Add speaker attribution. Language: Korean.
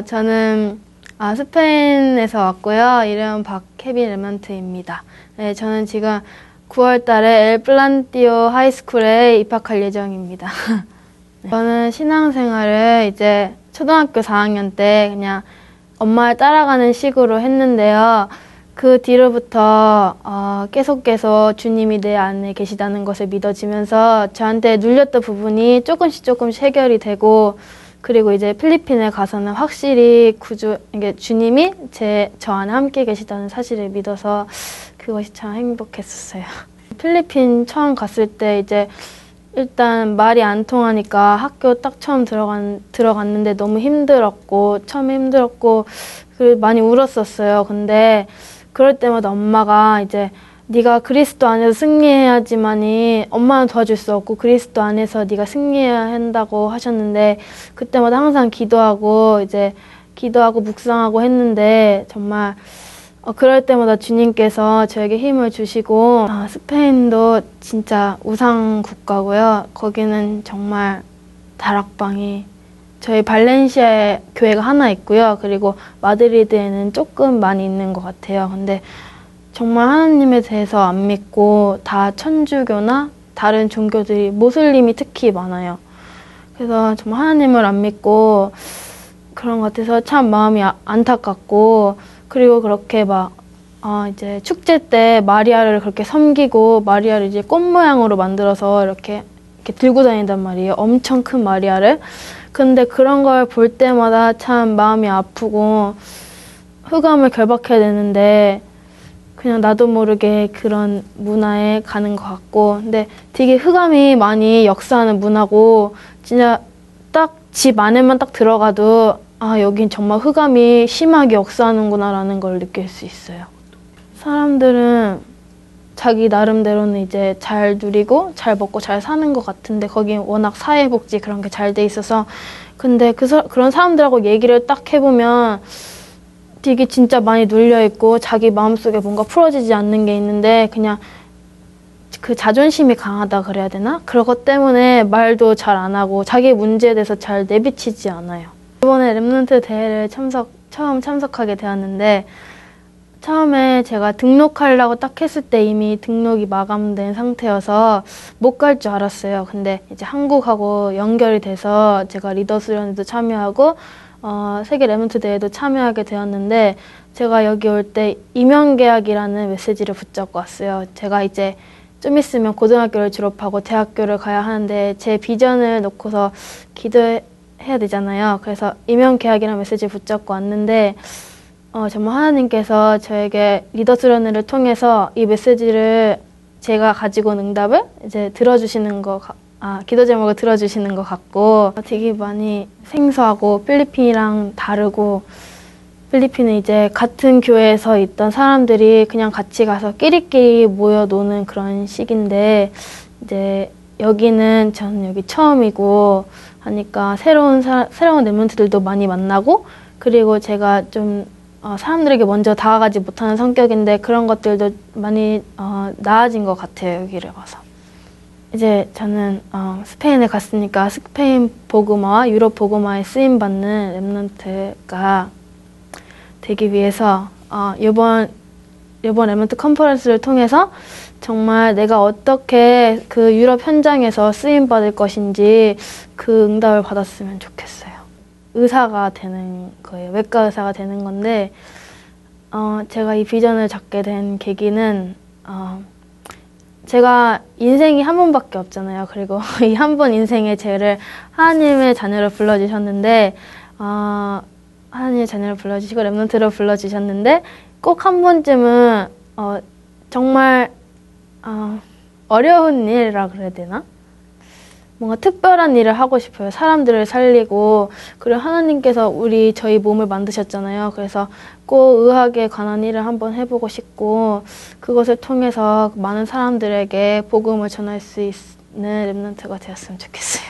Speaker 1: 저는 아, 스페인에서 왔고요. 이름 박케빈 레먼트입니다. 네, 저는 지금 9월 달에 엘 플란티오 하이스쿨에 입학할 예정입니다. 네. 저는 신앙생활을 이제 초등학교 4학년 때 그냥 엄마를 따라가는 식으로 했는데요. 그 뒤로부터 어, 계속 계속 주님이 내 안에 계시다는 것을 믿어지면서 저한테 눌렸던 부분이 조금씩 조금씩 해결이 되고 그리고 이제 필리핀에 가서는 확실히 구주 이게 주님이 제 저 안에 함께 계시다는 사실을 믿어서 그것이 참 행복했었어요. 필리핀 처음 갔을 때 이제 일단 말이 안 통하니까 학교 딱 처음 들어간 들어갔는데 너무 힘들었고 처음에 힘들었고 그 많이 울었었어요. 근데 그럴 때마다 엄마가 이제 네가 그리스도 안에서 승리해야지만이 엄마는 도와줄 수 없고 그리스도 안에서 네가 승리해야 한다고 하셨는데 그때마다 항상 기도하고 이제 기도하고 묵상하고 했는데 정말 어, 그럴 때마다 주님께서 저에게 힘을 주시고 아, 스페인도 진짜 우상 국가고요. 거기는 정말 다락방이 저희 발렌시아에 교회가 하나 있고요. 그리고 마드리드에는 조금 많이 있는 것 같아요. 근데 정말 하나님에 대해서 안 믿고 다 천주교나 다른 종교들이 모슬림이 특히 많아요. 그래서 정말 하나님을 안 믿고 그런 것 같아서 참 마음이 아, 안타깝고 그리고 그렇게 막 아, 이제 축제 때 마리아를 그렇게 섬기고 마리아를 이제 꽃 모양으로 만들어서 이렇게 이렇게 들고 다닌단 말이에요. 엄청 큰 마리아를. 근데 그런 걸 볼 때마다 참 마음이 아프고 흑암을 결박해야 되는데 그냥 나도 모르게 그런 문화에 가는 것 같고 근데 되게 흑암이 많이 역사하는 문화고 진짜 딱 집 안에만 딱 들어가도 아 여긴 정말 흑암이 심하게 역사하는구나 라는 걸 느낄 수 있어요. 사람들은 자기 나름대로는 이제 잘 누리고 잘 먹고 잘 사는 것 같은데 거기 워낙 사회복지 그런 게 잘 돼 있어서 근데 그 사, 그런 사람들하고 얘기를 딱 해보면 되게 진짜 많이 눌려 있고 자기 마음속에 뭔가 풀어지지 않는 게 있는데 그냥 그 자존심이 강하다 그래야 되나? 그런 것 때문에 말도 잘 안 하고 자기 문제에 대해서 잘 내비치지 않아요. 이번에 Remnant 대회를 참석 처음 참석하게 되었는데 처음에 제가 등록하려고 딱 했을 때 이미 등록이 마감된 상태여서 못 갈 줄 알았어요. 근데 이제 한국하고 연결이 돼서 제가 리더 수련회도 참여하고 어, 세계 Remnant 대회도 참여하게 되었는데 제가 여기 올 때 임용 계약이라는 메시지를 붙잡고 왔어요. 제가 이제 좀 있으면 고등학교를 졸업하고 대학교를 가야 하는데 제 비전을 놓고서 기도해야 되잖아요. 그래서 임용 계약이라는 메시지를 붙잡고 왔는데 어, 정말 하나님께서 저에게 리더 수련회를 통해서 이 메시지를 제가 가지고 온 응답을 이제 들어주시는 거 아, 기도 제목을 들어주시는 것 같고 되게 많이 생소하고 필리핀이랑 다르고 필리핀은 이제 같은 교회에서 있던 사람들이 그냥 같이 가서 끼리끼리 모여 노는 그런 식인데 이제 여기는 저는 여기 처음이고 하니까 새로운 사, 새로운 랩런트들도 많이 만나고 그리고 제가 좀 어, 사람들에게 먼저 다가가지 못하는 성격인데 그런 것들도 많이 어, 나아진 것 같아요 여기를 와서. 이제 저는 어, 스페인에 갔으니까 스페인 보그마와 유럽 보그마에 쓰임 받는 랩런트가 되기 위해서 어, 이번 이번 Remnant 컨퍼런스를 통해서 정말 내가 어떻게 그 유럽 현장에서 쓰임 받을 것인지 그 응답을 받았으면 좋겠어요. 의사가 되는 거예요. 외과 의사가 되는 건데 어, 제가 이 비전을 잡게 된 계기는 어, 제가 인생이 한 번밖에 없잖아요. 그리고 이 한 번 인생에 저를 하나님의 자녀로 불러주셨는데 어, 하나님의 자녀로 불러주시고 랩런트로 불러주셨는데 꼭 한 번쯤은 어, 정말 어, 어려운 일이라 그래야 되나? 뭔가 특별한 일을 하고 싶어요. 사람들을 살리고 그리고 하나님께서 우리 저희 몸을 만드셨잖아요. 그래서 꼭 의학에 관한 일을 한번 해보고 싶고 그것을 통해서 많은 사람들에게 복음을 전할 수 있는 랩런트가 되었으면 좋겠어요.